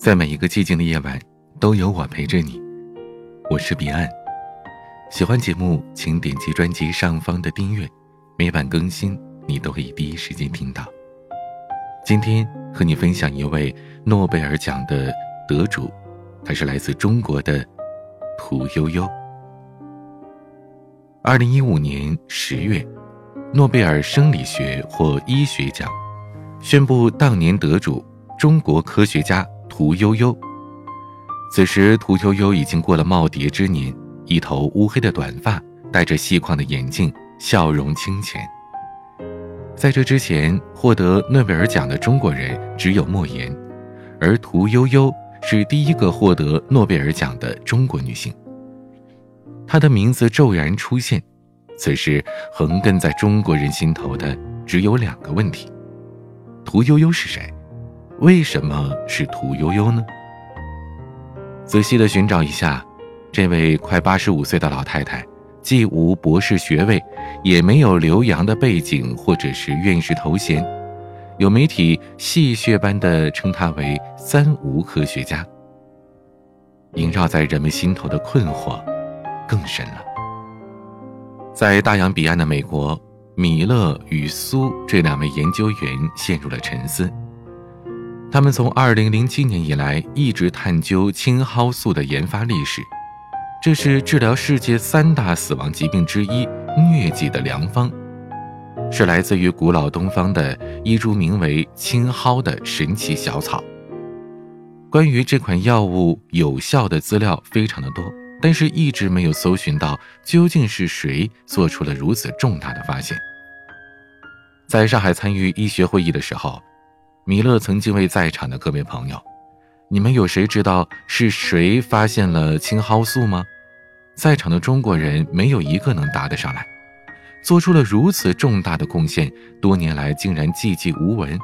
在每一个寂静的夜晚，都有我陪着你。我是彼岸。喜欢节目，请点击专辑上方的订阅，每晚更新，你都可以第一时间听到。今天和你分享一位诺贝尔奖的得主，他是来自中国的屠呦呦。二零一五年十月，诺贝尔生理学或医学奖宣布当年得主中国科学家屠呦呦。此时，屠呦呦已经过了耄耋之年，一头乌黑的短发，戴着细框的眼镜，笑容清浅。在这之前，获得诺贝尔奖的中国人只有莫言，而屠呦呦是第一个获得诺贝尔奖的中国女性。她的名字骤然出现，此时横亘在中国人心头的只有两个问题：屠呦呦是谁？为什么是屠呦呦呢？仔细的寻找一下，这位快八十五岁的老太太，既无博士学位，也没有留洋的背景或者是院士头衔，有媒体戏谑般的称她为“三无科学家”。萦绕在人们心头的困惑。更深了。在大洋彼岸的美国，米勒与苏这两位研究员陷入了沉思。他们从2007年以来一直探究青蒿素的研发历史，这是治疗世界三大死亡疾病之一疟疾的良方，是来自于古老东方的一株名为青蒿的神奇小草。关于这款药物有效的资料非常的多。但是，一直没有搜寻到究竟是谁做出了如此重大的发现。在上海参与医学会议的时候，米勒曾经问在场的各位朋友：“你们有谁知道是谁发现了青蒿素吗？”在场的中国人没有一个能答得上来。做出了如此重大的贡献，多年来竟然寂寂无闻。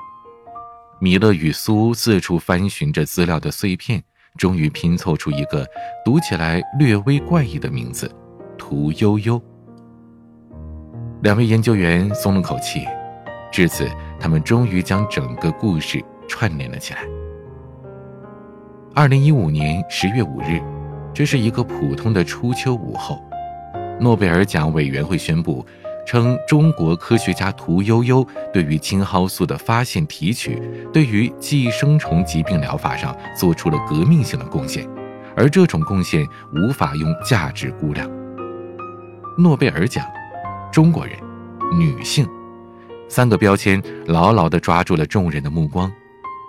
米勒与苏四处翻寻着资料的碎片。终于拼凑出一个读起来略微怪异的名字——屠呦呦。两位研究员松了口气，至此，他们终于将整个故事串联了起来。二零一五年十月五日，这是一个普通的初秋午后，诺贝尔奖委员会宣布。称中国科学家屠呦呦对于青蒿素的发现提取，对于寄生虫疾病疗法上做出了革命性的贡献，而这种贡献无法用价值估量。诺贝尔奖，中国人，女性，三个标签牢牢地抓住了众人的目光，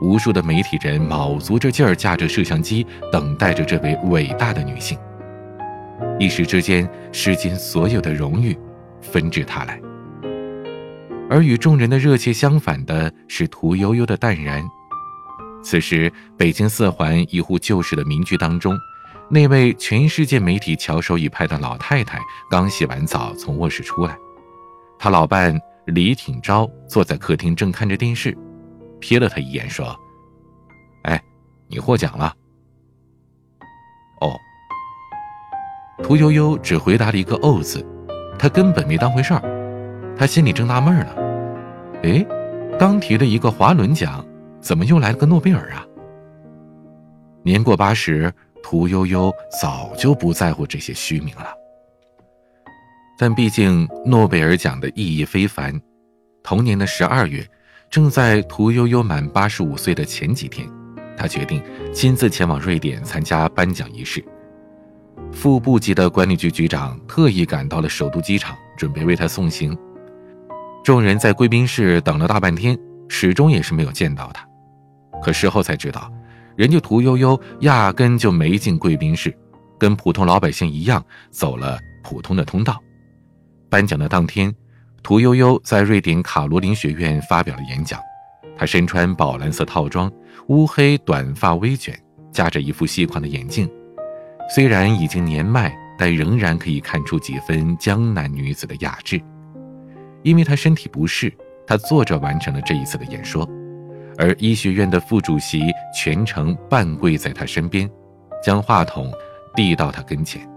无数的媒体人卯足着劲儿架着摄像机，等待着这位伟大的女性。一时之间，世间所有的荣誉。纷至沓来，而与众人的热切相反的是屠呦呦的淡然。此时，北京四环一户旧式的民居当中，那位全世界媒体翘首以盼的老太太刚洗完澡从卧室出来，她老伴李挺钊坐在客厅正看着电视，瞥了他一眼说：“哎，你获奖了。”哦，屠呦呦只回答了一个“哦”字。他根本没当回事儿，他心里正纳闷呢。哎，刚提了一个华伦奖，怎么又来了个诺贝尔啊？年过八十，屠呦呦早就不在乎这些虚名了。但毕竟诺贝尔奖的意义非凡。同年的十二月，正在屠呦呦满八十五岁的前几天，他决定亲自前往瑞典参加颁奖仪式。副部级的管理局局长特意赶到了首都机场，准备为他送行。众人在贵宾室等了大半天，始终也是没有见到他。可事后才知道，人家屠呦呦压根就没进贵宾室，跟普通老百姓一样走了普通的通道。颁奖的当天，屠呦呦在瑞典卡罗琳学院发表了演讲。她身穿宝蓝色套装，乌黑短发微卷，夹着一副细框的眼镜。虽然已经年迈，但仍然可以看出几分江南女子的雅致。因为她身体不适，她坐着完成了这一次的演说，而医学院的副主席全程半跪在她身边，将话筒递到她跟前。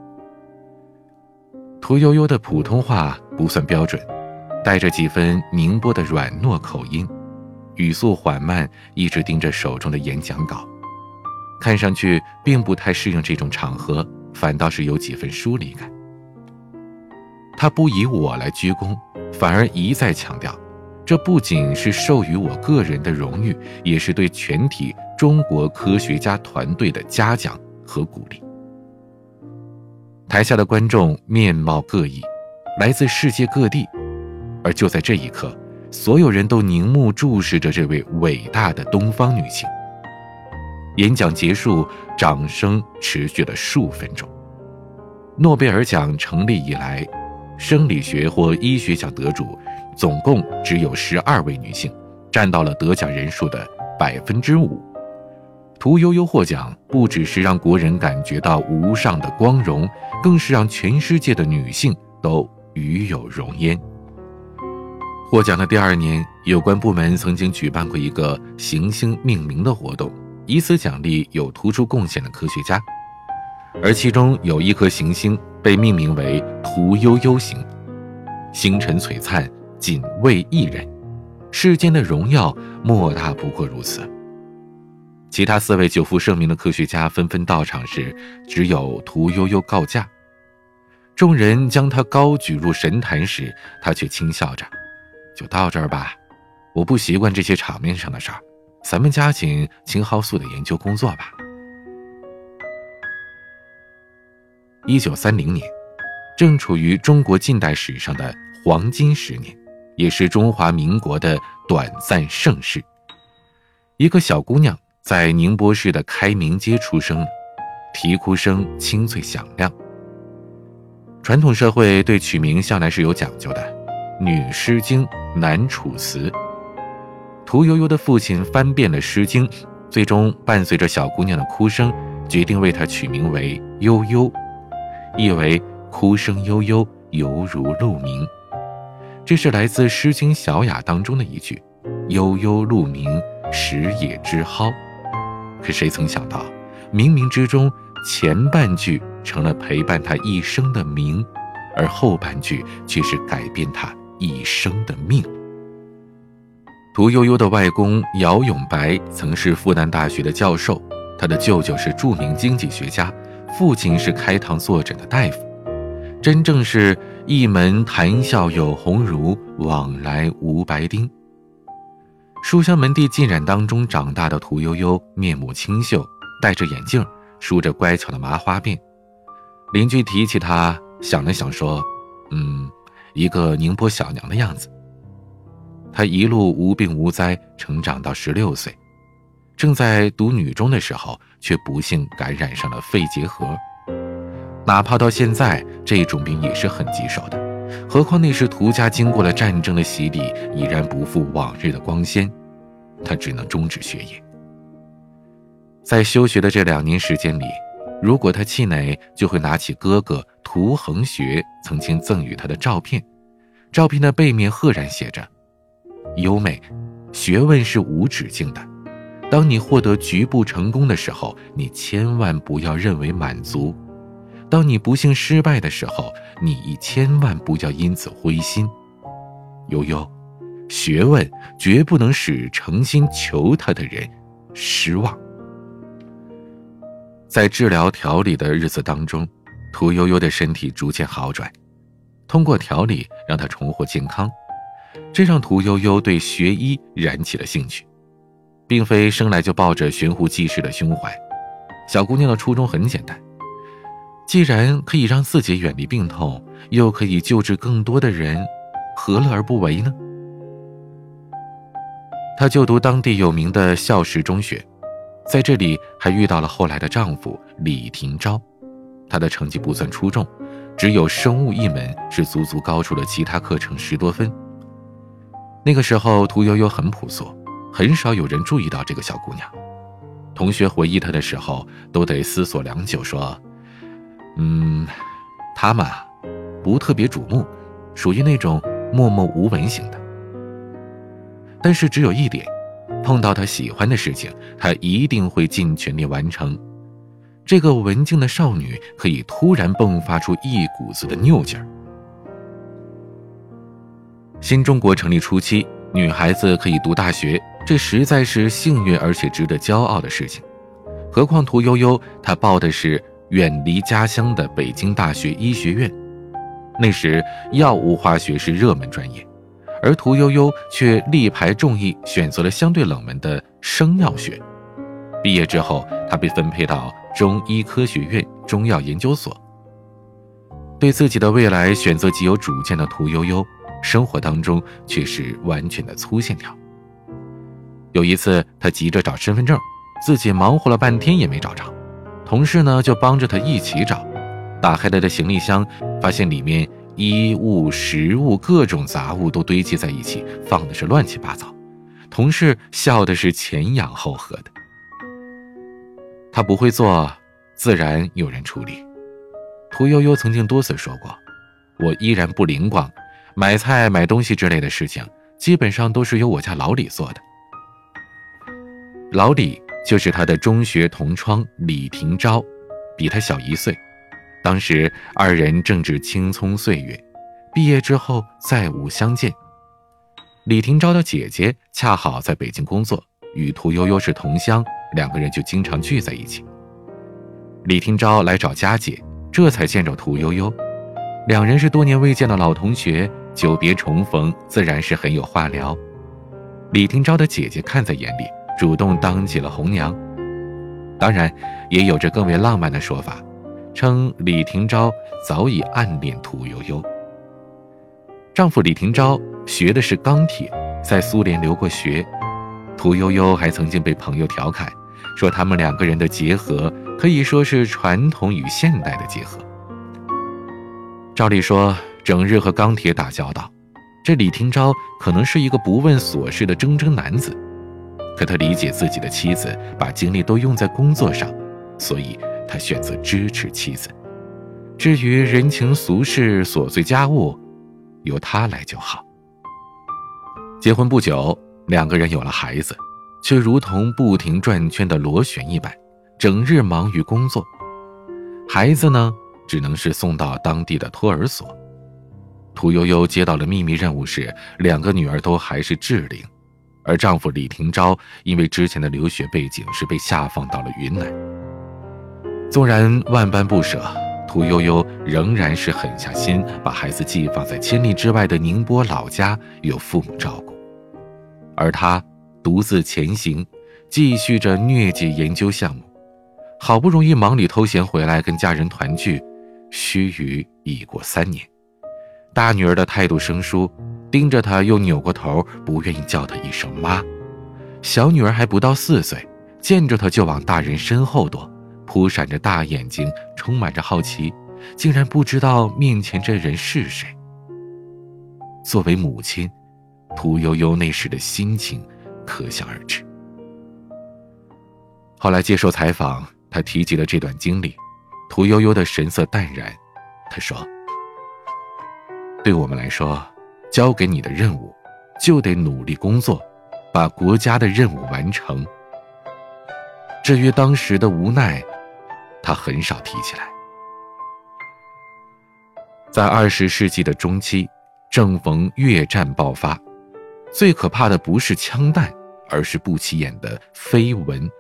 屠呦呦的普通话不算标准，带着几分宁波的软糯口音，语速缓慢，一直盯着手中的演讲稿。看上去并不太适应这种场合，反倒是有几分疏离感。他不以我来鞠躬，反而一再强调，这不仅是授予我个人的荣誉，也是对全体中国科学家团队的嘉奖和鼓励。台下的观众面貌各异，来自世界各地，而就在这一刻，所有人都凝目注视着这位伟大的东方女性。演讲结束，掌声持续了数分钟。诺贝尔奖成立以来，生理学或医学奖得主总共只有十二位女性，占到了得奖人数的百分之五。屠呦呦获奖，不只是让国人感觉到无上的光荣，更是让全世界的女性都与有荣焉。获奖的第二年，有关部门曾经举办过一个行星命名的活动。以此奖励有突出贡献的科学家，而其中有一颗行星被命名为屠呦呦星，星辰璀璨，仅为一人，世间的荣耀莫大不过如此。其他四位久负盛名的科学家纷纷到场时，只有屠呦呦告假。众人将她高举入神坛时，她却轻笑着：“就到这儿吧，我不习惯这些场面上的事儿。”咱们加紧青蒿素的研究工作吧。一九三零年，正处于中国近代史上的黄金十年，也是中华民国的短暂盛世。一个小姑娘在宁波市的开明街出生，啼哭声清脆响亮。传统社会对取名向来是有讲究的，女《诗经》，男《楚辞》。屠呦呦的父亲翻遍了《诗经》，最终伴随着小姑娘的哭声，决定为她取名为悠悠，意为哭声悠悠，犹如鹿鸣。这是来自《诗经·小雅》当中的一句：“悠悠鹿鸣，食野之蒿。”可谁曾想到，冥冥之中，前半句成了陪伴他一生的名，而后半句却是改变他一生的命。屠呦呦的外公姚永白曾是复旦大学的教授，他的舅舅是著名经济学家，父亲是开膛坐诊的大夫，真正是一门谈笑有鸿儒，往来无白丁。书香门第浸染当中长大的屠呦呦，面目清秀，戴着眼镜，梳着乖巧的麻花辫。邻居提起她，想了想说：“嗯，一个宁波小娘的样子。”她一路无病无灾成长到十六岁，正在读女中的时候，却不幸感染上了肺结核。哪怕到现在，这种病也是很棘手的。何况那时涂家经过了战争的洗礼，已然不复往日的光鲜，他只能终止学业。在休学的这两年时间里，如果他气馁，就会拿起哥哥涂恒学曾经赠予他的照片，照片的背面赫然写着。优美，学问是无止境的。当你获得局部成功的时候，你千万不要认为满足；当你不幸失败的时候，你千万不要因此灰心。悠悠，学问绝不能使诚心求他的人失望。在治疗调理的日子当中，屠呦呦的身体逐渐好转，通过调理让她重获健康。这让屠呦呦对学医燃起了兴趣，并非生来就抱着悬壶济世的胸怀。小姑娘的初衷很简单：既然可以让自己远离病痛，又可以救治更多的人，何乐而不为呢？她就读当地有名的孝实中学，在这里还遇到了后来的丈夫李廷钊。她的成绩不算出众，只有生物一门是足足高出了其他课程十多分。那个时候，屠呦呦很朴素，很少有人注意到这个小姑娘。同学回忆她的时候，都得思索良久，说：“嗯，她嘛，不特别瞩目，属于那种默默无闻型的。但是只有一点，碰到她喜欢的事情，她一定会尽全力完成。这个文静的少女，可以突然迸发出一股子的拗劲儿。”新中国成立初期，女孩子可以读大学，这实在是幸运而且值得骄傲的事情。何况屠呦呦她报的是远离家乡的北京大学医学院，那时药物化学是热门专业，而屠呦呦却力排众议选择了相对冷门的生药学。毕业之后，她被分配到中医科学院中药研究所。对自己的未来选择极有主见的屠呦呦，生活当中却是完全的粗线条。有一次，她急着找身份证。自己忙活了半天也没找着，同事呢就帮着他一起找。打开他的行李箱，发现里面衣物、食物各种杂物都堆积在一起，放的是乱七八糟。同事笑的是前仰后合的。他不会做，自然有人处理。屠呦呦曾经多次说过：“我依然不灵光，买菜、买东西之类的事情，基本上都是由我家老李做的。”老李。就是他的中学同窗李廷钊，比他小一岁。当时二人正值青葱岁月，毕业之后再无相见。李廷钊的姐姐恰好在北京工作，与屠呦呦是同乡，两个人就经常聚在一起。李廷钊来找佳姐，这才见着屠呦呦。两人是多年未见的老同学，久别重逢，自然是很有话聊。李廷钊的姐姐看在眼里。主动当起了红娘，当然也有着更为浪漫的说法，称李廷钊早已暗恋屠呦呦。丈夫李廷钊学的是钢铁，在苏联留过学。屠呦呦还曾经被朋友调侃，说他们两个人的结合可以说是传统与现代的结合。照理说，整日和钢铁打交道，这李廷钊可能是一个不问琐事的铮铮男子。可他理解自己的妻子把精力都用在工作上，所以他选择支持妻子。至于人情俗事、琐碎家务，由他来就好。结婚不久，两个人有了孩子，却如同不停转圈的螺旋一般，整日忙于工作。孩子呢，只能是送到当地的托儿所。屠呦呦接到了秘密任务时，两个女儿都还是稚龄。而丈夫李廷钊因为之前的留学背景，是被下放到了云南。纵然万般不舍，屠呦呦仍然是狠下心，把孩子寄放在千里之外的宁波老家，由父母照顾。而她独自前行，继续着疟疾研究项目。好不容易忙里偷闲回来跟家人团聚，须臾已过三年。大女儿的态度生疏。盯着他，又扭过头，不愿意叫他一声妈。小女儿还不到四岁，见着他就往大人身后躲，扑闪着大眼睛，充满着好奇，竟然不知道面前这人是谁。作为母亲，屠呦呦那时的心情可想而知。后来接受采访，她提及了这段经历，屠呦呦的神色淡然，她说：“对我们来说。”交给你的任务，就得努力工作，把国家的任务完成。至于当时的无奈，他很少提起来。在二十世纪的中期，正逢越战爆发，最可怕的不是枪弹，而是不起眼的飞蚊。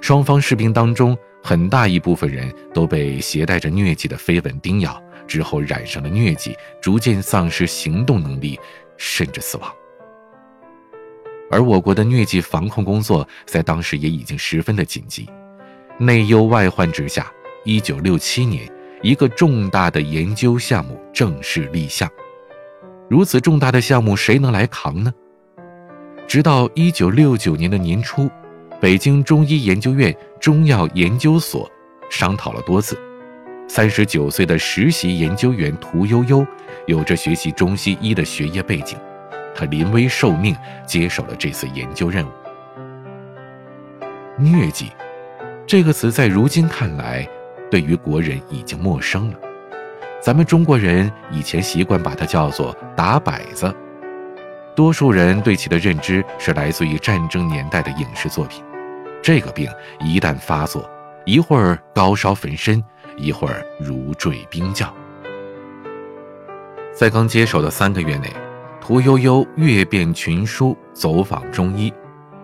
双方士兵当中，很大一部分人都被携带着疟疾的飞蚊叮咬。之后染上了疟疾，逐渐丧失行动能力，甚至死亡。而我国的疟疾防控工作在当时也已经十分的紧急，内忧外患之下，一九六七年，一个重大的研究项目正式立项。如此重大的项目，谁能来扛呢？直到一九六九年的年初，北京中医研究院中药研究所商讨了多次。三十九岁的实习研究员屠呦呦，有着学习中西医的学业背景，她临危受命接手了这次研究任务。疟疾，这个词在如今看来，对于国人已经陌生了。咱们中国人以前习惯把它叫做打摆子，多数人对其的认知是来自于战争年代的影视作品。这个病一旦发作，一会儿高烧焚身。一会儿如坠冰窖。在刚接手的三个月内，屠呦呦阅遍群书，走访中医，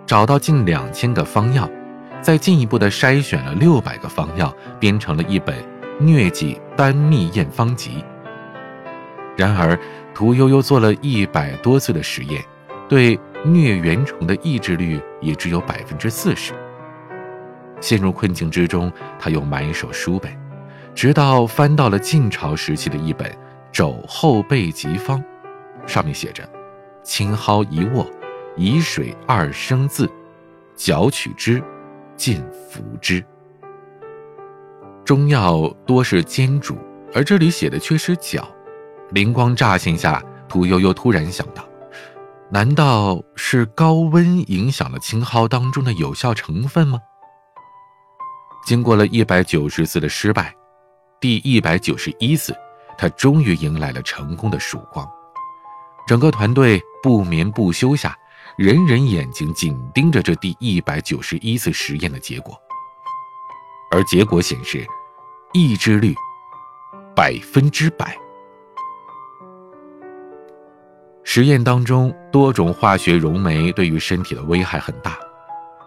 找到近两千个方药，再进一步的筛选了六百个方药，编成了一本《疟疾单秘验方集》。然而，屠呦呦做了一百多次的实验，对疟原虫的抑制率也只有百分之四十。陷入困境之中，他又买一手书本，直到翻到了晋朝时期的一本《肘后备急方》，上面写着：“青蒿一握，以水二升字，绞取之，尽服之。”中药多是煎煮，而这里写的却是绞。灵光乍现下，屠呦呦突然想到：难道是高温影响了青蒿当中的有效成分吗？经过了一百九十次的失败，第一百九十一次，他终于迎来了成功的曙光。整个团队不眠不休下，人人眼睛紧盯着这第一百九十一次实验的结果。而结果显示，抑制率百分之百。实验当中，多种化学溶酶对于身体的危害很大。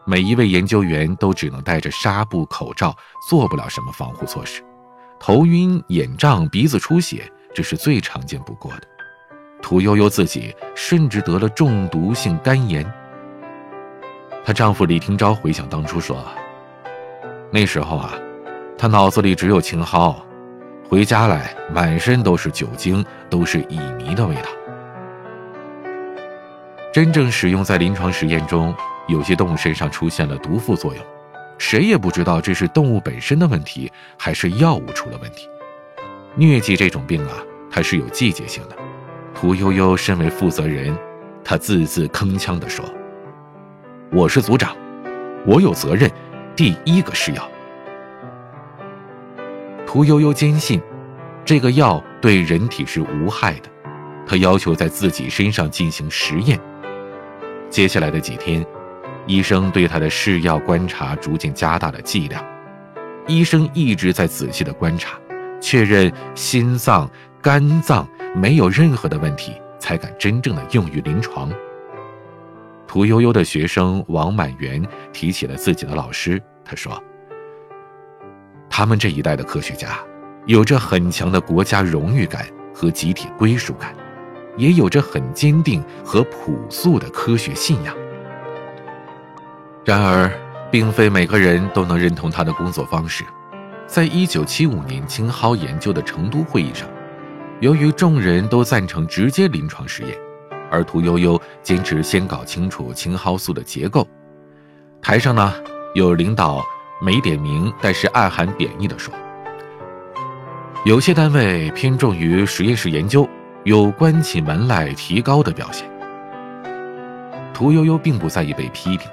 每一位研究员都只能戴着纱布口罩，做不了什么防护措施。头晕、眼胀、鼻子出血，这是最常见不过的。屠呦呦自己甚至得了中毒性肝炎。她丈夫李廷钊回想当初说：“那时候啊，她脑子里只有青蒿，回家来满身都是酒精，都是乙醚的味道。”真正使用在临床实验中。有些动物身上出现了毒副作用，谁也不知道这是动物本身的问题，还是药物出了问题。疟疾这种病啊，它是有季节性的。屠呦呦身为负责人，她字字铿锵地说：“我是组长，我有责任，第一个试药。”屠呦呦坚信，这个药对人体是无害的，她要求在自己身上进行实验。接下来的几天。医生对他的试药观察逐渐加大了剂量，医生一直在仔细的观察，确认心脏、肝脏没有任何的问题，才敢真正的用于临床。屠呦呦的学生王满元提起了自己的老师，他说：“他们这一代的科学家，有着很强的国家荣誉感和集体归属感，也有着很坚定和朴素的科学信仰。”然而，并非每个人都能认同他的工作方式。在一九七五年青蒿研究的成都会议上，由于众人都赞成直接临床实验，而屠呦呦坚持先搞清楚青蒿素的结构。台上呢，有领导没点名，但是暗含贬义的说：“有些单位偏重于实验室研究，有关起门来提高的表现。”屠呦呦并不在意被批评。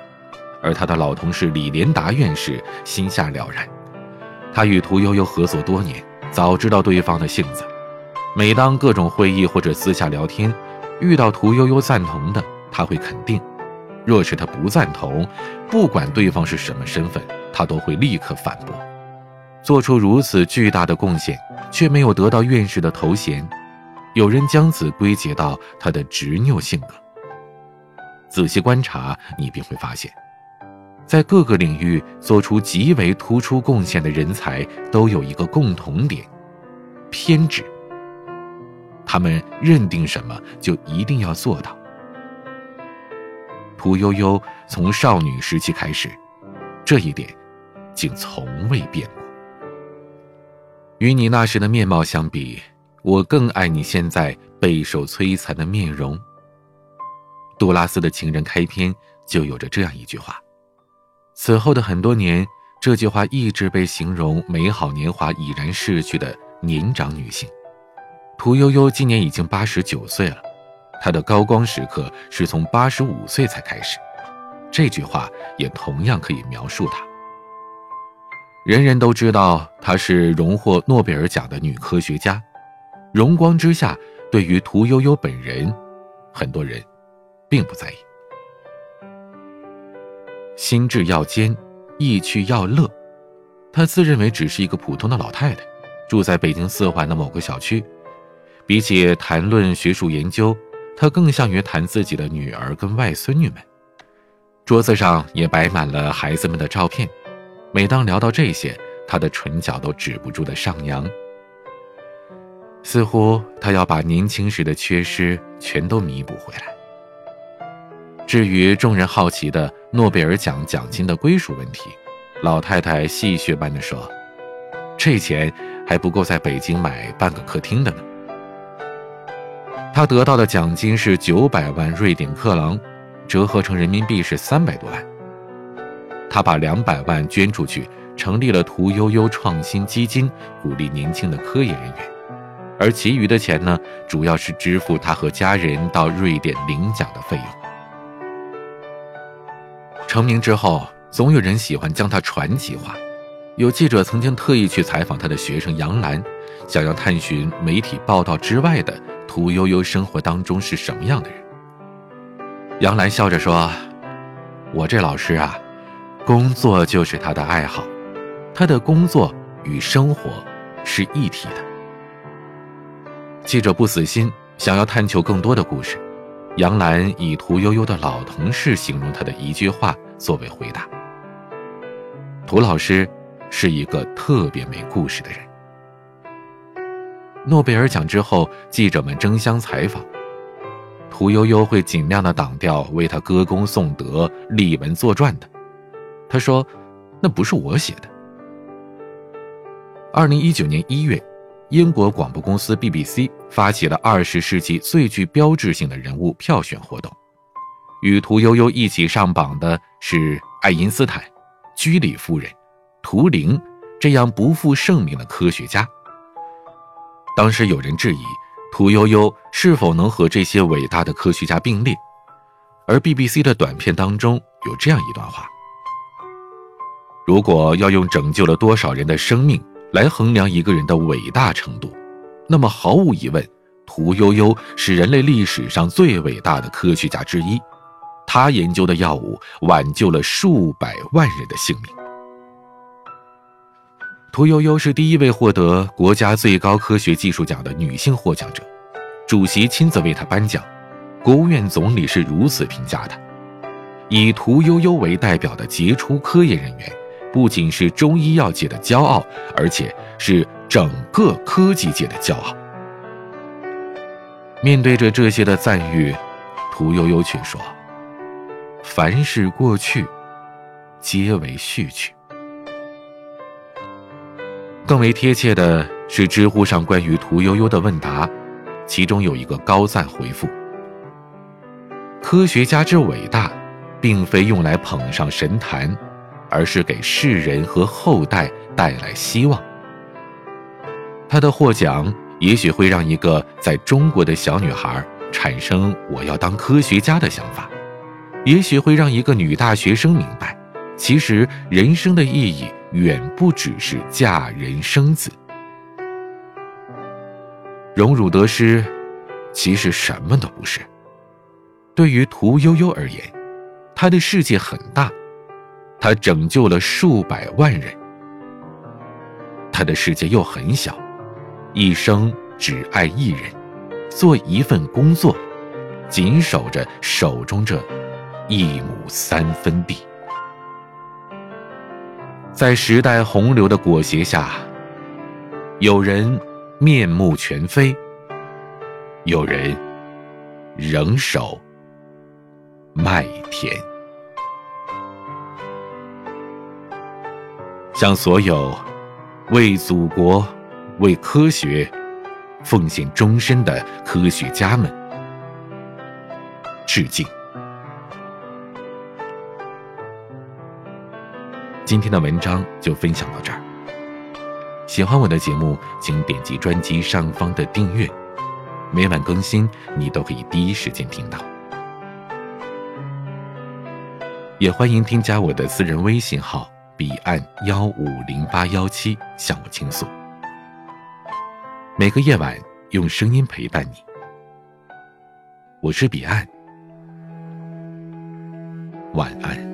而他的老同事李连达院士心下了然，他与屠呦呦合作多年，早知道对方的性子。每当各种会议或者私下聊天，遇到屠呦呦赞同的，他会肯定；若是他不赞同，不管对方是什么身份，他都会立刻反驳。做出如此巨大的贡献，却没有得到院士的头衔，有人将此归结到他的执拗性格。仔细观察，你便会发现。在各个领域做出极为突出贡献的人才都有一个共同点：偏执。他们认定什么就一定要做到。屠呦呦从少女时期开始，这一点竟从未变过。与你那时的面貌相比，我更爱你现在备受摧残的面容。杜拉斯的情人开篇就有着这样一句话。此后的很多年，这句话一直被形容美好年华已然逝去的年长女性。屠呦呦今年已经八十九岁了，她的高光时刻是从八十五岁才开始。这句话也同样可以描述她。人人都知道她是荣获诺贝尔奖的女科学家，荣光之下，对于屠呦呦本人，很多人并不在意。心智要坚，意趣要乐。她自认为只是一个普通的老太太，住在北京四环的某个小区。比起谈论学术研究，她更像于谈自己的女儿跟外孙女们。桌子上也摆满了孩子们的照片。每当聊到这些，他的唇角都止不住的上扬，似乎他要把年轻时的缺失全都弥补回来。至于众人好奇的诺贝尔奖奖金的归属问题，老太太戏谑般的说：“这钱还不够在北京买半个客厅的呢。”他得到的奖金是九百万瑞典克朗，折合成人民币是三百多万。他把两百万捐出去，成立了屠呦呦创新基金，鼓励年轻的科研人员，而其余的钱呢，主要是支付他和家人到瑞典领奖的费用。成名之后，总有人喜欢将他传奇化，有记者曾经特意去采访他的学生杨澜，想要探寻媒体报道之外的屠呦呦生活当中是什么样的人。杨澜笑着说：“我这老师啊。”工作就是他的爱好，他的工作与生活是一体的。记者不死心，想要探求更多的故事。杨澜以屠呦呦的老同事形容他的一句话作为回答：“涂老师是一个特别没故事的人。”诺贝尔奖之后，记者们争相采访，屠呦呦会尽量的挡掉为他歌功颂德、立文作传的。他说：“那不是我写的。”二零一九年一月，英国广播公司 BBC 发起了二十世纪最具标志性的人物票选活动，与屠呦呦一起上榜的是爱因斯坦、居里夫人、图灵这样不负盛名的科学家。当时有人质疑屠呦呦是否能和这些伟大的科学家并列，而 BBC 的短片当中有这样一段话。如果要用拯救了多少人的生命来衡量一个人的伟大程度，那么毫无疑问，屠呦呦是人类历史上最伟大的科学家之一。她研究的药物挽救了数百万人的性命。屠呦呦是第一位获得国家最高科学技术奖的女性获奖者，主席亲自为她颁奖，国务院总理是如此评价她：以屠呦呦为代表的杰出科研人员。不仅是中医药界的骄傲，而且是整个科技界的骄傲。面对着这些的赞誉，屠呦呦却说：“凡是过去，皆为序曲。”更为贴切的是，知乎上关于屠呦呦的问答，其中有一个高赞回复：“科学家之伟大，并非用来捧上神坛。”而是给世人和后代带来希望。他的获奖也许会让一个在中国的小女孩产生“我要当科学家”的想法，也许会让一个女大学生明白，其实人生的意义远不只是嫁人生子。荣辱得失，其实什么都不是。对于屠呦呦而言，她的世界很大。他拯救了数百万人，他的世界又很小，一生只爱一人，做一份工作，紧守着手中这一亩三分地。在时代洪流的裹挟下，有人面目全非，有人仍守麦田。向所有为祖国、为科学奉献终身的科学家们致敬。今天的文章就分享到这儿。喜欢我的节目，请点击专辑上方的订阅，每晚更新，你都可以第一时间听到。也欢迎添加我的私人微信号。彼岸幺五零八幺七，向我倾诉。每个夜晚用声音陪伴你。我是彼岸，晚安。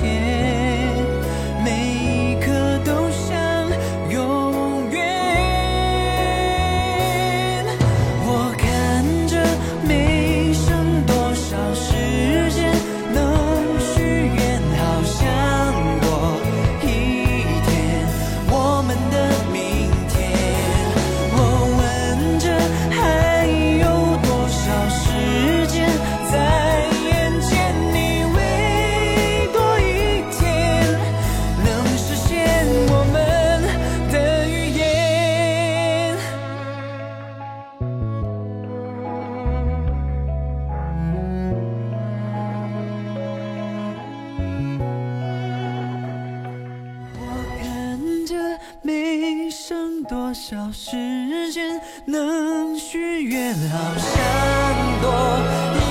前。没剩多少时间能许愿好想多一